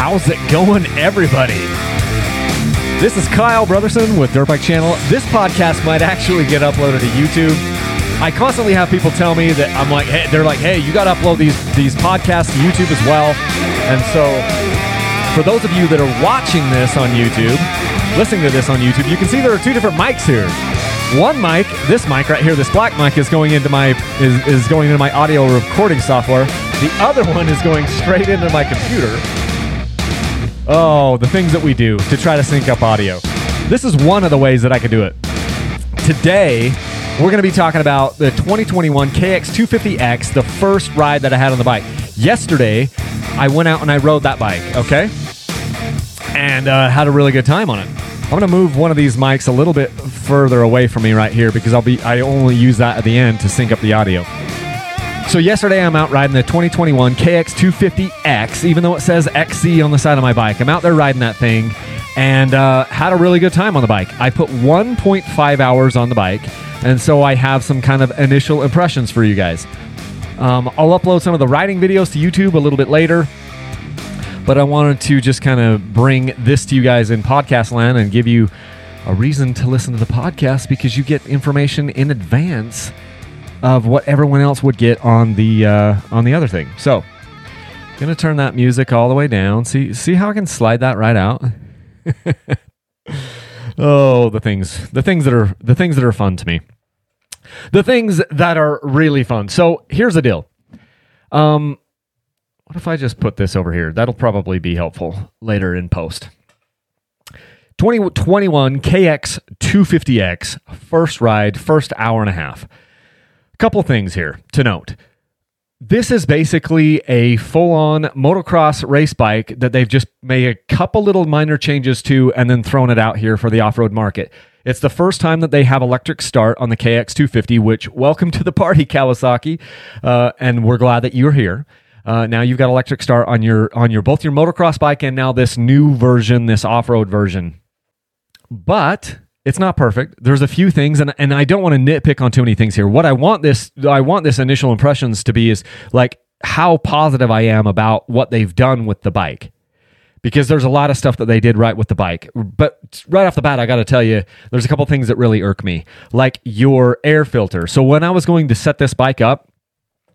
How's it going, everybody? This is Kyle Brotherson with Dirt Bike Channel. This podcast might actually get uploaded to YouTube. I constantly have people tell me that I'm like, hey, they're like, hey, you got to upload these these podcasts to YouTube as well. And so, for those of you that are watching this on YouTube, listening to this on YouTube, you can see there are two different mics here. One mic, this mic right here, this black mic is going into my is, is going into my audio recording software. The other one is going straight into my computer. Oh, the things that we do to try to sync up audio. This is one of the ways that I could do it. Today, we're going to be talking about the 2021 KX250X, the first ride that I had on the bike. Yesterday, I went out and I rode that bike, okay? And uh, had a really good time on it. I'm going to move one of these mics a little bit further away from me right here because I'll be I only use that at the end to sync up the audio. So yesterday I'm out riding the 2021 KX250X, even though it says XC on the side of my bike. I'm out there riding that thing and uh, had a really good time on the bike. I put 1.5 hours on the bike, and so I have some kind of initial impressions for you guys. Um, I'll upload some of the riding videos to YouTube a little bit later, but I wanted to just kind of bring this to you guys in podcast land and give you a reason to listen to the podcast because you get information in advance of what everyone else would get on the uh, on the other thing. So, gonna turn that music all the way down. See see how I can slide that right out. oh, the things the things that are the things that are fun to me. The things that are really fun. So here's the deal. Um, what if I just put this over here? That'll probably be helpful later in post. 2021 KX 250X, first ride, first hour and a half. Couple things here to note. This is basically a full on motocross race bike that they've just made a couple little minor changes to and then thrown it out here for the off road market. It's the first time that they have electric start on the KX250, which welcome to the party, Kawasaki. Uh, and we're glad that you're here. Uh, now you've got electric start on your on your both your motocross bike and now this new version, this off road version. But it's not perfect. There's a few things, and, and I don't want to nitpick on too many things here. What I want this I want this initial impressions to be is like how positive I am about what they've done with the bike. Because there's a lot of stuff that they did right with the bike. But right off the bat, I got to tell you, there's a couple things that really irk me, like your air filter. So when I was going to set this bike up,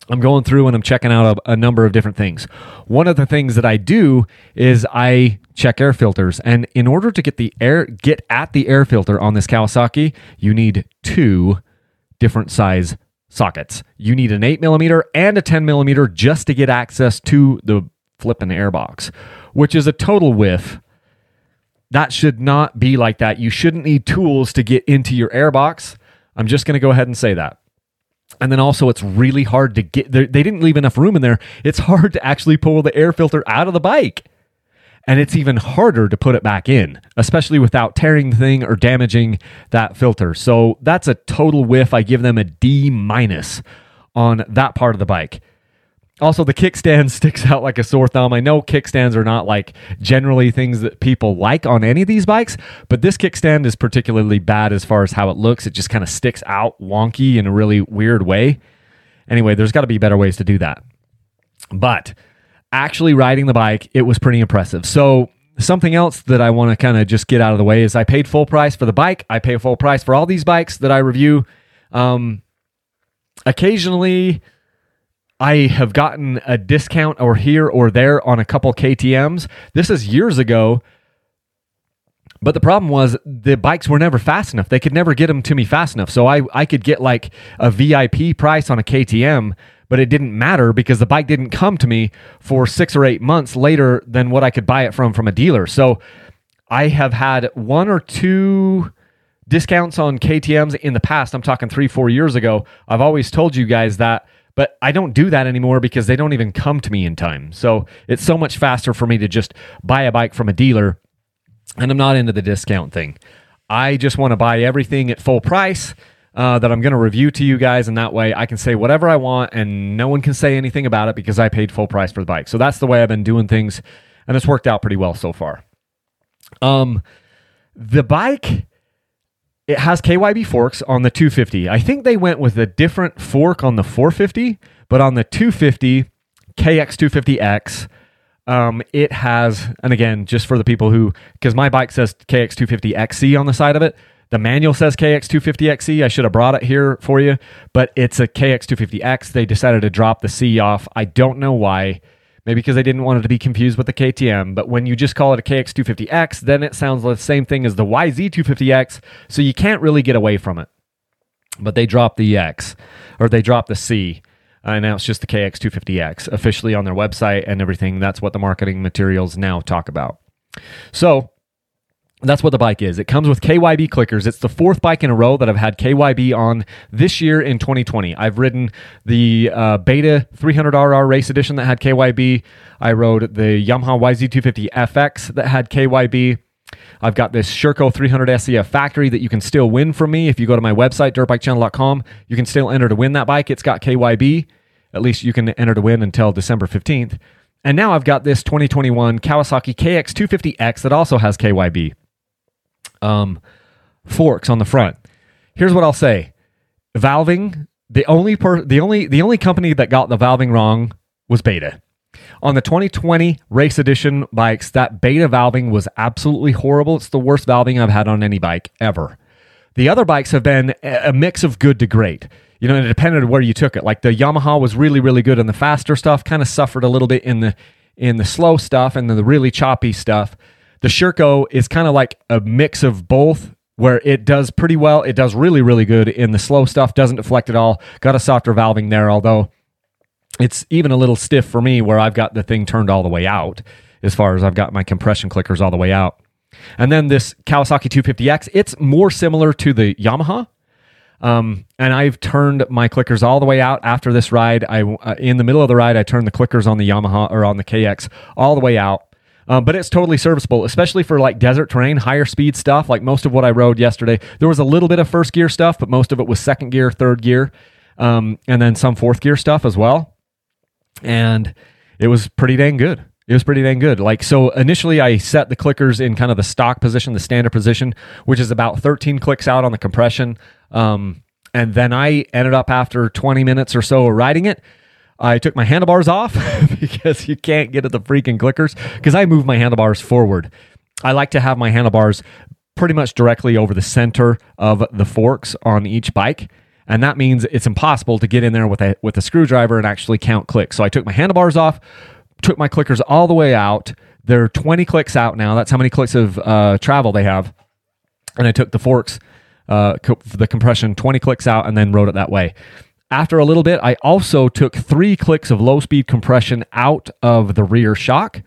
I'm going through and I'm checking out a, a, number of different things. One of the things that I do is I check air filters, and in order to get the air get at the air filter on this Kawasaki, you need two different size sockets. You need an eight millimeter and a ten millimeter just to get access to the flipping air box, which is a total whiff. That should not be like that. You shouldn't need tools to get into your air box. I'm just going to go ahead and say that. And then also, it's really hard to get. They didn't leave enough room in there. It's hard to actually pull the air filter out of the bike. And it's even harder to put it back in, especially without tearing the thing or damaging that filter. So that's a total whiff. I give them a D minus on that part of the bike. Also, the kickstand sticks out like a sore thumb. I know kickstands are not like generally things that people like on any of these bikes, but this kickstand is particularly bad as far as how it looks. It just kind of sticks out wonky in a really weird way. Anyway, there's got to be better ways to do that. But actually riding the bike, it was pretty impressive. So, something else that I want to kind of just get out of the way is I paid full price for the bike. I pay full price for all these bikes that I review. Um, occasionally, I have gotten a discount or here or there on a couple KTMs. This is years ago. But the problem was the bikes were never fast enough. They could never get them to me fast enough. So I, I could get like a VIP price on a KTM, but it didn't matter because the bike didn't come to me for six or eight months later than what I could buy it from from a dealer. So I have had one or two discounts on KTMs in the past. I'm talking three, four years ago. I've always told you guys that but I don't do that anymore because they don't even come to me in time. So it's so much faster for me to just buy a bike from a dealer, and I'm not into the discount thing. I just want to buy everything at full price. Uh, that I'm going to review to you guys, and that way I can say whatever I want, and no one can say anything about it because I paid full price for the bike. So that's the way I've been doing things, and it's worked out pretty well so far. Um, the bike it has KYB forks on the 250. I think they went with a different fork on the 450, but on the 250 KX250X, Um, it has, and again, just for the people who, because my bike says KX250XC on the side of it. The manual says KX250XC. I should have brought it here for you, but it's a KX250X. They decided to drop the C off. I don't know why. Maybe because they didn't want it to be confused with the KTM. But when you just call it a KX250X, then it sounds the same thing as the YZ250X. So you can't really get away from it. But they dropped the X, or they dropped the C. Uh, now it's just the KX250X officially on their website and everything. That's what the marketing materials now talk about. So that's what the bike is. It comes with KYB clickers. It's the fourth bike in a row that I've had KYB on this year in 2020. I've ridden the uh, Beta 300RR race edition that had KYB. I rode the Yamaha YZ250 FX that had KYB. I've got this Sherco 300 SEF factory that you can still win from me. If you go to my website, dirtbikechannel.com, you can still enter to win that bike. It's got KYB. At least you can enter to win until December 15th. And now I've got this 2021 Kawasaki KX250X that also has KYB um, forks on the front. Here's what I'll say: valving. The only per, the only the only company that got the valving wrong was Beta. On the 2020 race edition bikes, that Beta valving was absolutely horrible. It's the worst valving I've had on any bike ever. The other bikes have been a mix of good to great. You know, it depended on where you took it. Like the Yamaha was really, really good in the faster stuff, kind of suffered a little bit in the in the slow stuff and the really choppy stuff. The Sherco is kind of like a mix of both where it does pretty well. It does really, really good in the slow stuff, doesn't deflect at all. Got a softer valving there, although it's even a little stiff for me where I've got the thing turned all the way out as far as I've got my compression clickers all the way out. And then this Kawasaki 250X, it's more similar to the Yamaha. Um, and I've turned my clickers all the way out after this ride. I uh, in the middle of the ride, I turned the clickers on the Yamaha or on the KX all the way out. Um, but it's totally serviceable, especially for like desert terrain, higher speed stuff. Like most of what I rode yesterday, there was a little bit of first gear stuff, but most of it was second gear, third gear, um, and then some fourth gear stuff as well. And it was pretty dang good. It was pretty dang good. Like, so initially I set the clickers in kind of the stock position, the standard position, which is about 13 clicks out on the compression. Um, and then I ended up after 20 minutes or so of riding it, I took my handlebars off because you can't get at the freaking clickers because I move my handlebars forward. I like to have my handlebars pretty much directly over the center of the forks on each bike. And that means it's impossible to get in there with a with a screwdriver and actually count clicks. So I took my handlebars off, took my clickers all the way out. They're 20 clicks out now. That's how many clicks of uh, travel they have. And I took the forks, uh, co- the compression, 20 clicks out, and then rode it that way. After a little bit, I also took three clicks of low speed compression out of the rear shock.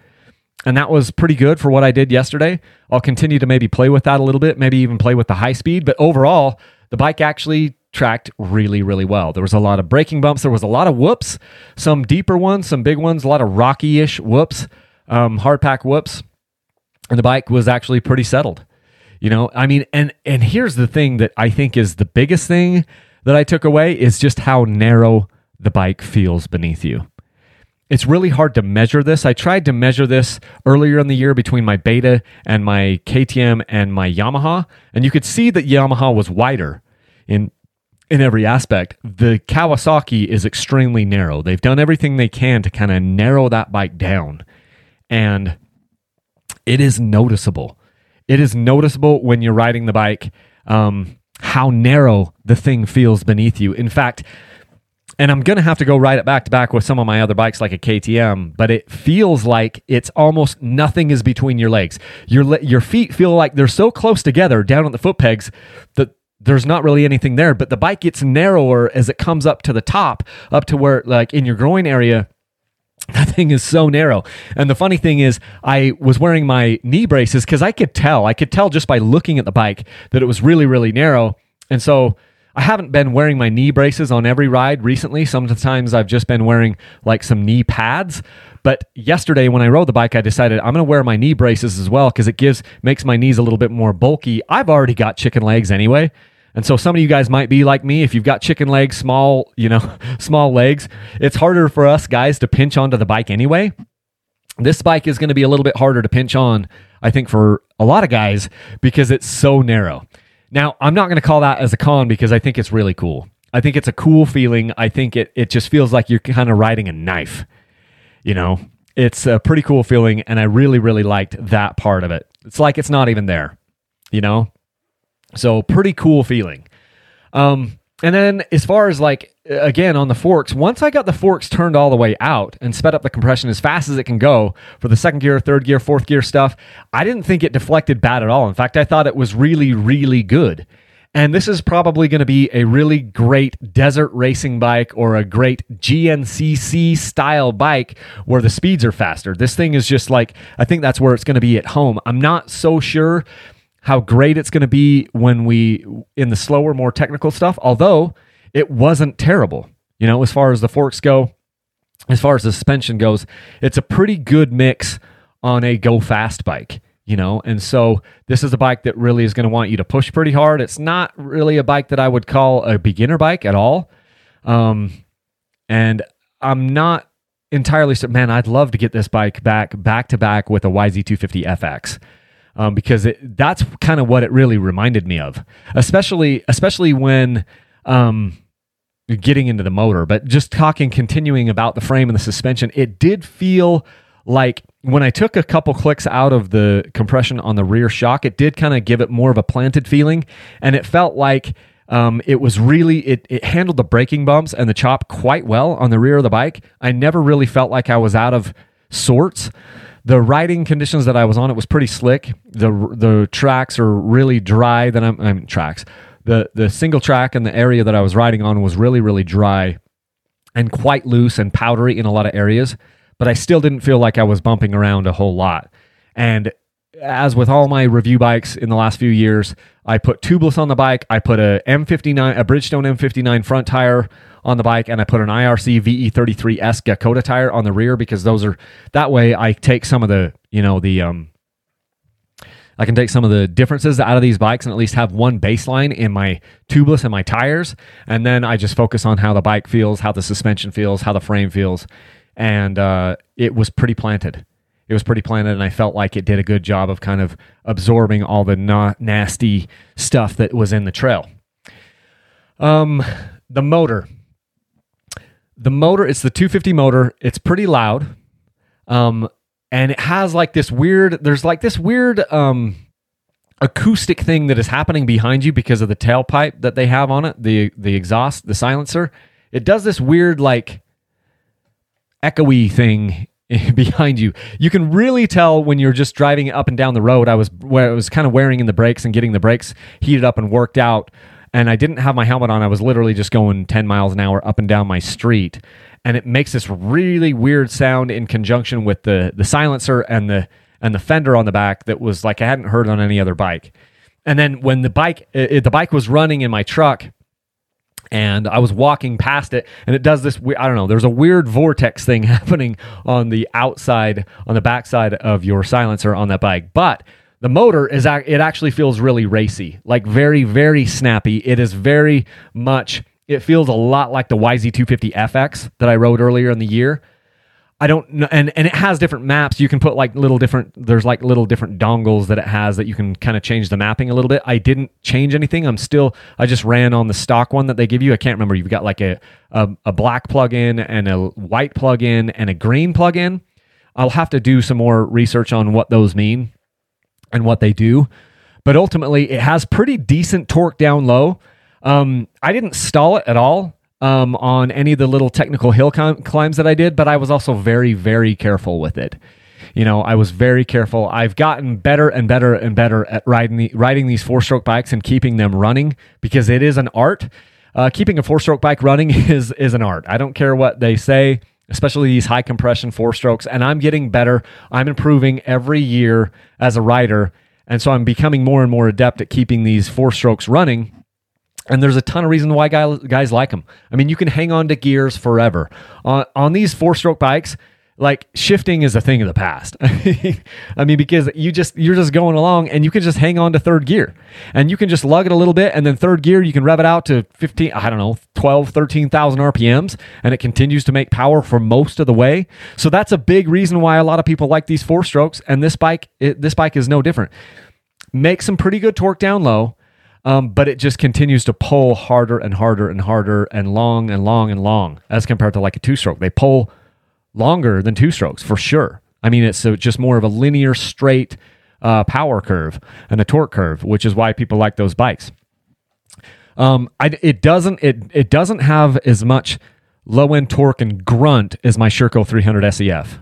And that was pretty good for what I did yesterday. I'll continue to maybe play with that a little bit, maybe even play with the high speed. But overall, the bike actually tracked really, really well. There was a lot of braking bumps. There was a lot of whoops, some deeper ones, some big ones, a lot of rocky ish whoops, um, hard pack whoops. And the bike was actually pretty settled. You know, I mean, and and here's the thing that I think is the biggest thing that I took away is just how narrow the bike feels beneath you. It's really hard to measure this. I tried to measure this earlier in the year between my Beta and my KTM and my Yamaha, and you could see that Yamaha was wider in in every aspect. The Kawasaki is extremely narrow. They've done everything they can to kind of narrow that bike down. And it is noticeable. It is noticeable when you're riding the bike. Um, how narrow the thing feels beneath you. In fact, and I'm going to have to go ride it back to back with some of my other bikes like a KTM, but it feels like it's almost nothing is between your legs. Your your feet feel like they're so close together down at the foot pegs that there's not really anything there, but the bike gets narrower as it comes up to the top, up to where like in your groin area that thing is so narrow. And the funny thing is, I was wearing my knee braces because I could tell, I could tell just by looking at the bike that it was really, really narrow. And so I haven't been wearing my knee braces on every ride recently. Sometimes I've just been wearing like some knee pads. But yesterday when I rode the bike, I decided I'm going to wear my knee braces as well because it gives makes my knees a little bit more bulky. I've already got chicken legs anyway. And so some of you guys might be like me if you've got chicken legs, small, you know, small legs. It's harder for us guys to pinch onto the bike anyway. This bike is going to be a little bit harder to pinch on, I think, for a lot of guys because it's so narrow. Now, I'm not going to call that as a con because I think it's really cool. I think it's a cool feeling. I think it, it just feels like you're kind of riding a knife, you know? it's a pretty cool feeling, and I really, really liked that part of it. It's like it's not even there, you know? So, pretty cool feeling. Um, and then as far as like again on the forks, once I got the forks turned all the way out and sped up the compression as fast as it can go for the second gear, third gear, fourth gear stuff, I didn't think it deflected bad at all. In fact, I thought it was really, really good. And this is probably going to be a really great desert racing bike or a great GNCC style bike where the speeds are faster. This thing is just like, I think that's where it's going to be at home. I'm not so sure how great it's going to be when we, in the slower, more technical stuff, although it wasn't terrible. You know, as far as the forks go, as far as the suspension goes, it's a pretty good mix on a go fast bike you know? And so this is a bike that really is going to want you to push pretty hard. It's not really a bike that i would call a beginner bike at all. Um, and i'm not entirely man i'd love to get this bike back back to back with a yz250 fx um, because it, that's kind of what it really reminded me of especially especially when um, getting into the motor but just talking continuing about the frame and the suspension it did feel like when I took a couple clicks out of the compression on the rear shock, it did kind of give it more of a planted feeling, and it felt like um, it was really it, it handled the braking bumps and the chop quite well on the rear of the bike. I never really felt like I was out of sorts. The riding conditions that I was on, it was pretty slick. the The tracks are really dry. That I'm, I'm tracks. The the single track and the area that I was riding on was really really dry and quite loose and powdery in a lot of areas but I still didn't feel like I was bumping around a whole lot. And as with all my review bikes in the last few years, I put tubeless on the bike. I put a M59, a Bridgestone M59 front tire on the bike, and I put an IRC VE33S Gekkota tire on the rear because those are that way. I take some of the, you know, the um, I can take some of the differences out of these bikes and at least have one baseline in my tubeless and my tires, and then I just focus on how the bike feels, how the suspension feels, how the frame feels, and uh, it was pretty planted. It was pretty planted, and I felt like it did a good job of kind of absorbing all the na- nasty stuff that was in the trail. Um, the motor, the motor, it's the 250 motor. It's pretty loud, um, and it has like this weird. There's like this weird um, acoustic thing that is happening behind you because of the tailpipe that they have on it, the the exhaust, the silencer. It does this weird like echoey thing behind you. You can really tell when you're just driving up and down the road. I was where I was kind of wearing in the brakes and getting the brakes heated up and worked out. And I didn't have my helmet on. I was literally just going 10 miles an hour up and down my street. And it makes this really weird sound in conjunction with the the silencer and the and the fender on the back that was like I hadn't heard on any other bike. And then when the bike it, the bike was running in my truck, and I was walking past it, and it does this. I don't know. There's a weird vortex thing happening on the outside, on the backside of your silencer on that bike. But the motor is it actually feels really racy, like very very snappy. It is very much. It feels a lot like the YZ250 FX that I rode earlier in the year. I don't know, and and it has different maps. You can put like little different. There's like little different dongles that it has that you can kind of change the mapping a little bit. I didn't change anything. I'm still. I just ran on the stock one that they give you. I can't remember. You've got like a a, a black plug-in and a white plug-in and a green plug-in. I'll have to do some more research on what those mean and what they do. But ultimately, it has pretty decent torque down low. Um, I didn't stall it at all um, on any of the little technical hill climbs that I did, but I was also very, very careful with it. You know, I was very careful. I've gotten better and better and better at riding the, riding these four stroke bikes and keeping them running because it is an art. Uh, keeping a four stroke bike running is is an art. I don't care what they say, especially these high compression four strokes. And I'm getting better. I'm improving every year as a rider, and so I'm becoming more and more adept at keeping these four strokes running and there's a ton of reason why guys, like them. I mean, you can hang on to gears forever. On, on these four stroke bikes, like shifting is a thing of the past. I mean, because you just you're just going along and you can just hang on to third gear and you can just lug it a little bit and then third gear you can rev it out to 15 I don't know 12 13,000 RPMs and it continues to make power for most of the way. So that's a big reason why a lot of people like these four strokes and this bike it, this bike is no different. Make some pretty good torque down low um, but it just continues to pull harder and harder and harder and long and long and long as compared to like a two stroke. They pull longer than two strokes for sure. I mean, it's just more of a linear, straight uh, power curve and a torque curve, which is why people like those bikes. Um, I, it doesn't it it doesn't have as much low end torque and grunt as my Sherco 300 SEF.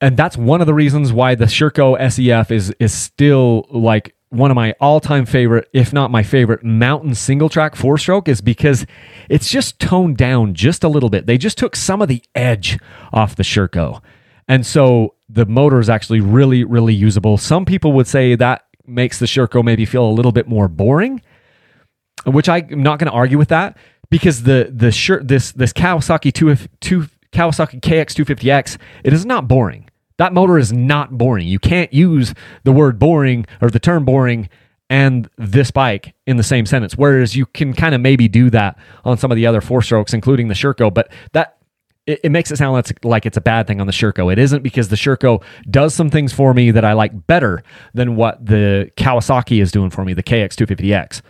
And that's one of the reasons why the Sherco SEF is is still like one of my all-time favorite, if not my favorite, mountain single track four stroke is because it's just toned down just a little bit. They just took some of the edge off the Sherco. And so the motor is actually really, really usable. Some people would say that makes the Sherco maybe feel a little bit more boring, which I'm not going to argue with that because the the shirt this this Kawasaki 2, 2 Kawasaki KX250X it is not boring. That motor is not boring. You can't use the word boring or the term boring and this bike in the same sentence. Whereas you can kind of maybe do that on some of the other four strokes, including the Sherco, but that it, it makes it sound like it's a bad thing on the Sherco. It isn't because the Sherco does some things for me that I like better than what the Kawasaki is doing for me, the KX250X.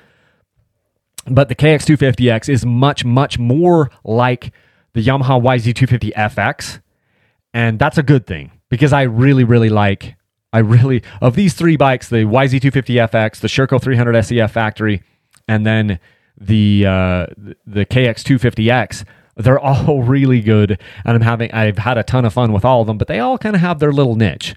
But the KX250X is much, much more like the Yamaha YZ250FX. And that's a good thing because I really, really like, I really, of these three bikes, the YZ250FX, the Sherco 300 SEF Factory, and then the uh, the KX250X, they're all really good. And I'm having, I've had a ton of fun with all of them, but they all kind of have their little niche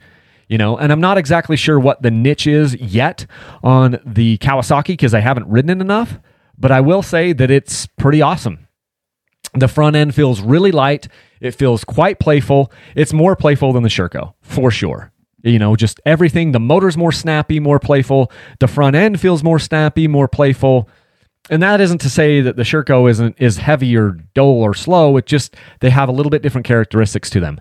you know and i'm not exactly sure what the niche is yet on the kawasaki because i haven't ridden it enough but i will say that it's pretty awesome the front end feels really light it feels quite playful. It's more playful than the Sherco, for sure. You know, just everything. The motor's more snappy, more playful. The front end feels more snappy, more playful. And that isn't to say that the Sherco isn't is heavy or dull or slow. It just they have a little bit different characteristics to them.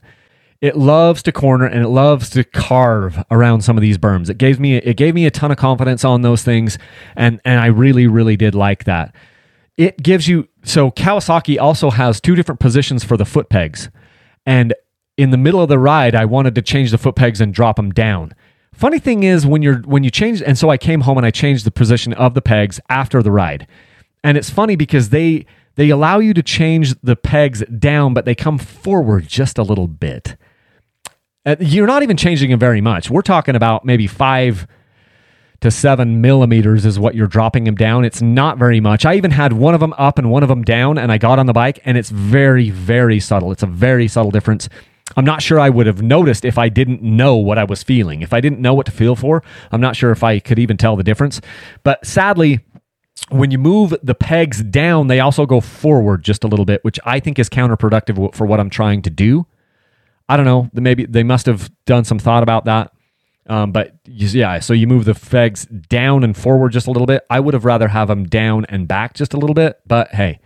It loves to corner and it loves to carve around some of these berms. It gave me it gave me a ton of confidence on those things, and and I really really did like that it gives you so Kawasaki also has two different positions for the foot pegs. And in the middle of the ride, I wanted to change the foot pegs and drop them down. Funny thing is when you're when you change and so I came home and I changed the position of the pegs after the ride. And it's funny because they they allow you to change the pegs down but they come forward just a little bit. Uh, you're not even changing them very much. We're talking about maybe 5 to seven millimeters is what you're dropping them down. It's not very much. I even had one of them up and one of them down, and I got on the bike, and it's very, very subtle. It's a very subtle difference. I'm not sure I would have noticed if I didn't know what I was feeling. If I didn't know what to feel for, I'm not sure if I could even tell the difference. But sadly, when you move the pegs down, they also go forward just a little bit, which I think is counterproductive for what I'm trying to do. I don't know. Maybe they must have done some thought about that. Um, but yeah, so you move the fegs down and forward just a little bit. I would have rather have them down and back just a little bit, but hey.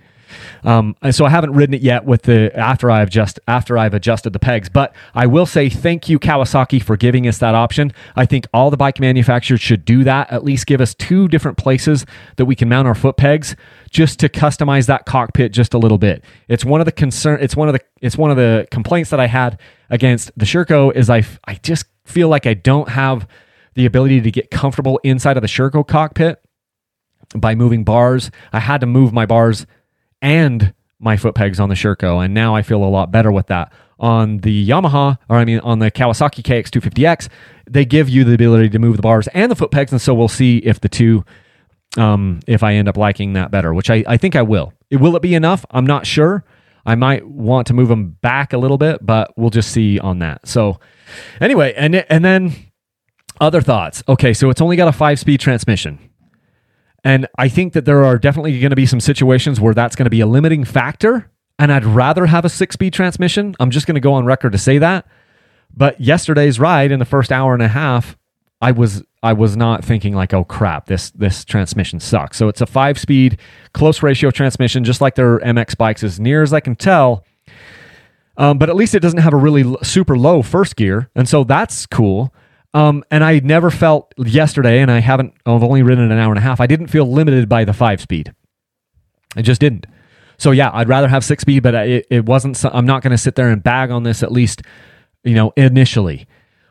Um, so I haven't ridden it yet with the after I've just after I've adjusted the pegs, but I will say thank you Kawasaki for giving us that option. I think all the bike manufacturers should do that. At least give us two different places that we can mount our foot pegs, just to customize that cockpit just a little bit. It's one of the concern. It's one of the it's one of the complaints that I had against the Sherco is I I just feel like I don't have the ability to get comfortable inside of the Sherco cockpit by moving bars. I had to move my bars and my foot pegs on the Sherco, and now I feel a lot better with that. On the Yamaha, or I mean on the Kawasaki KX250X, they give you the ability to move the bars and the foot pegs, and so we'll see if the two, um, if I end up liking that better, which I, I think I will. It, will it be enough? I'm not sure. I might want to move them back a little bit, but we'll just see on that. So Anyway, and and then other thoughts. Okay, so it's only got a five speed transmission. And I think that there are definitely going to be some situations where that's going to be a limiting factor. And I'd rather have a six speed transmission. I'm just going to go on record to say that. But yesterday's ride in the first hour and a half, I was I was not thinking like, oh crap, this this transmission sucks. So it's a five speed close ratio transmission, just like their MX bikes, as near as I can tell. Um, but at least it doesn't have a really super low first gear, and so that's cool. Um, and I never felt yesterday, and I haven't. I've only ridden an hour and a half. I didn't feel limited by the five speed. I just didn't. So yeah, I'd rather have six speed, but it, it wasn't. I'm not going to sit there and bag on this at least, you know, initially.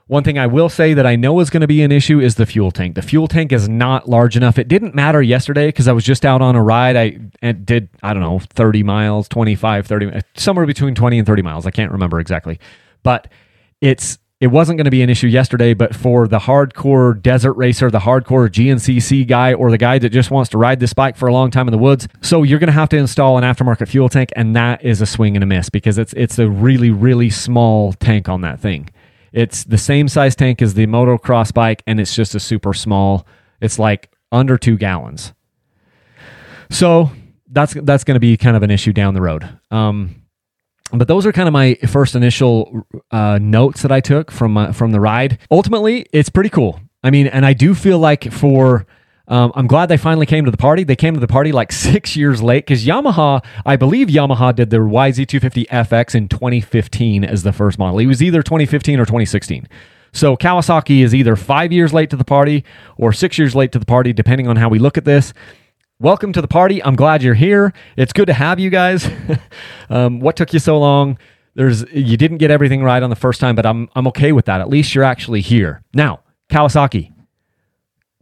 One thing I will say that I know is going to be an issue is the fuel tank. The fuel tank is not large enough. It didn't matter yesterday because I was just out on a ride. I did, I don't know, 30 miles, 25, 30, uh, somewhere between 20 and 30 miles. I can't remember exactly. But it's it wasn't going to be an issue yesterday, but for the hardcore desert racer, the hardcore GNCC guy, or the guy that just wants to ride this bike for a long time in the woods, so you're going to have to install an aftermarket fuel tank, and that is a swing and a miss because it's it's a really really small tank on that thing. It's the same size tank as the motocross bike, and it's just a super small. It's like under two gallons. So that's that's going to be kind of an issue down the road. Um, but those are kind of my first initial uh, notes that I took from from the ride. Ultimately, it's pretty cool. I mean, and I do feel like for um, I'm glad they finally came to the party. They came to the party like six years late because Yamaha, I believe Yamaha did their YZ250 FX in 2015 as the first model. It was either 2015 or 2016. So Kawasaki is either five years late to the party or six years late to the party, depending on how we look at this welcome to the party. I'm glad you're here. It's good to have you guys. um, what took you so long? There's you didn't get everything right on the first time, but I'm I'm okay with that. At least you're actually here. Now, Kawasaki,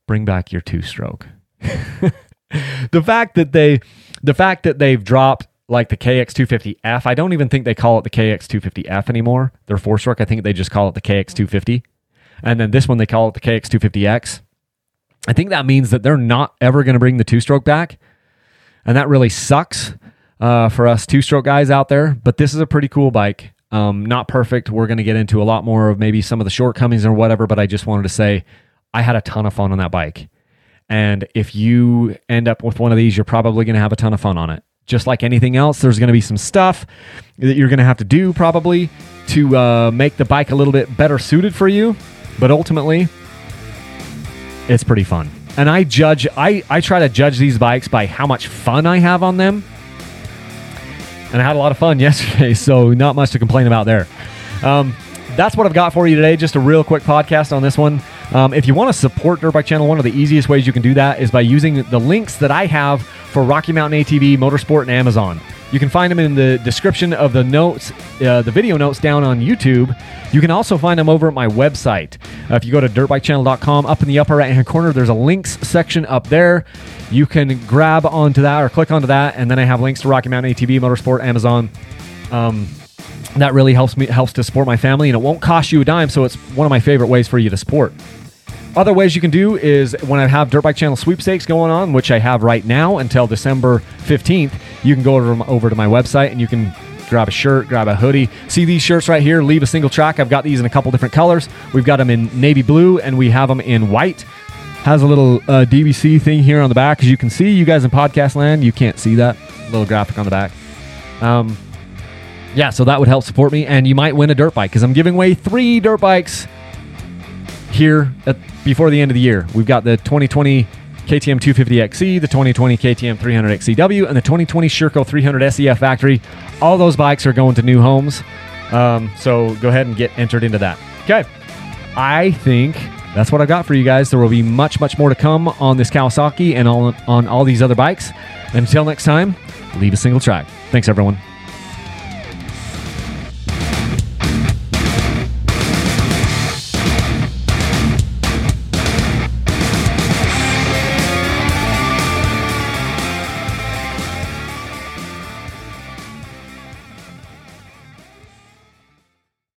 bring back your two stroke. the fact that they the fact that they've dropped like the KX250F, I don't even think they call it the KX250F anymore. Their four stroke, I think they just call it the KX250. And then this one they call it the KX250X. I think that means that they're not ever going to bring the two stroke back. And that really sucks uh, for us two stroke guys out there. But this is a pretty cool bike. Um, not perfect. We're going to get into a lot more of maybe some of the shortcomings or whatever. But I just wanted to say I had a ton of fun on that bike. And if you end up with one of these, you're probably going to have a ton of fun on it. Just like anything else, there's going to be some stuff that you're going to have to do probably to uh, make the bike a little bit better suited for you. But ultimately, it's pretty fun. And I judge, I, I try to judge these bikes by how much fun I have on them. And I had a lot of fun yesterday, so not much to complain about there. Um, that's what I've got for you today. Just a real quick podcast on this one. Um, if you want to support Dirt Bike Channel, one of the easiest ways you can do that is by using the links that I have for Rocky Mountain ATV, Motorsport, and Amazon. You can find them in the description of the notes, uh, the video notes down on YouTube. You can also find them over at my website. Uh, if you go to dirtbikechannel.com, up in the upper right hand corner, there's a links section up there. You can grab onto that or click onto that, and then I have links to Rocky Mountain ATV, Motorsport, Amazon. Um, that really helps me helps to support my family, and it won't cost you a dime. So it's one of my favorite ways for you to support. Other ways you can do is when I have Dirt Bike Channel sweepstakes going on, which I have right now until December 15th, you can go over, to my website and you can grab a shirt, grab a hoodie. See these shirts right here? Leave a single track. I've got these in a couple different colors. We've got them in navy blue and we have them in white. Has a little uh, DBC thing here on the back. As you can see, you guys in podcast land, you can't see that little graphic on the back. Um, yeah, so that would help support me, and you might win a dirt bike because I'm giving away three dirt bikes here at, before the end of the year. We've got the 2020 KTM 250XC, the 2020 KTM 300XCW, and the 2020 Sherco 300 SEF Factory. All those bikes are going to new homes. Um, so go ahead and get entered into that. Okay. I think that's what I've got for you guys. There will be much, much more to come on this Kawasaki and on, on all these other bikes. Until next time, leave a single track. Thanks, everyone.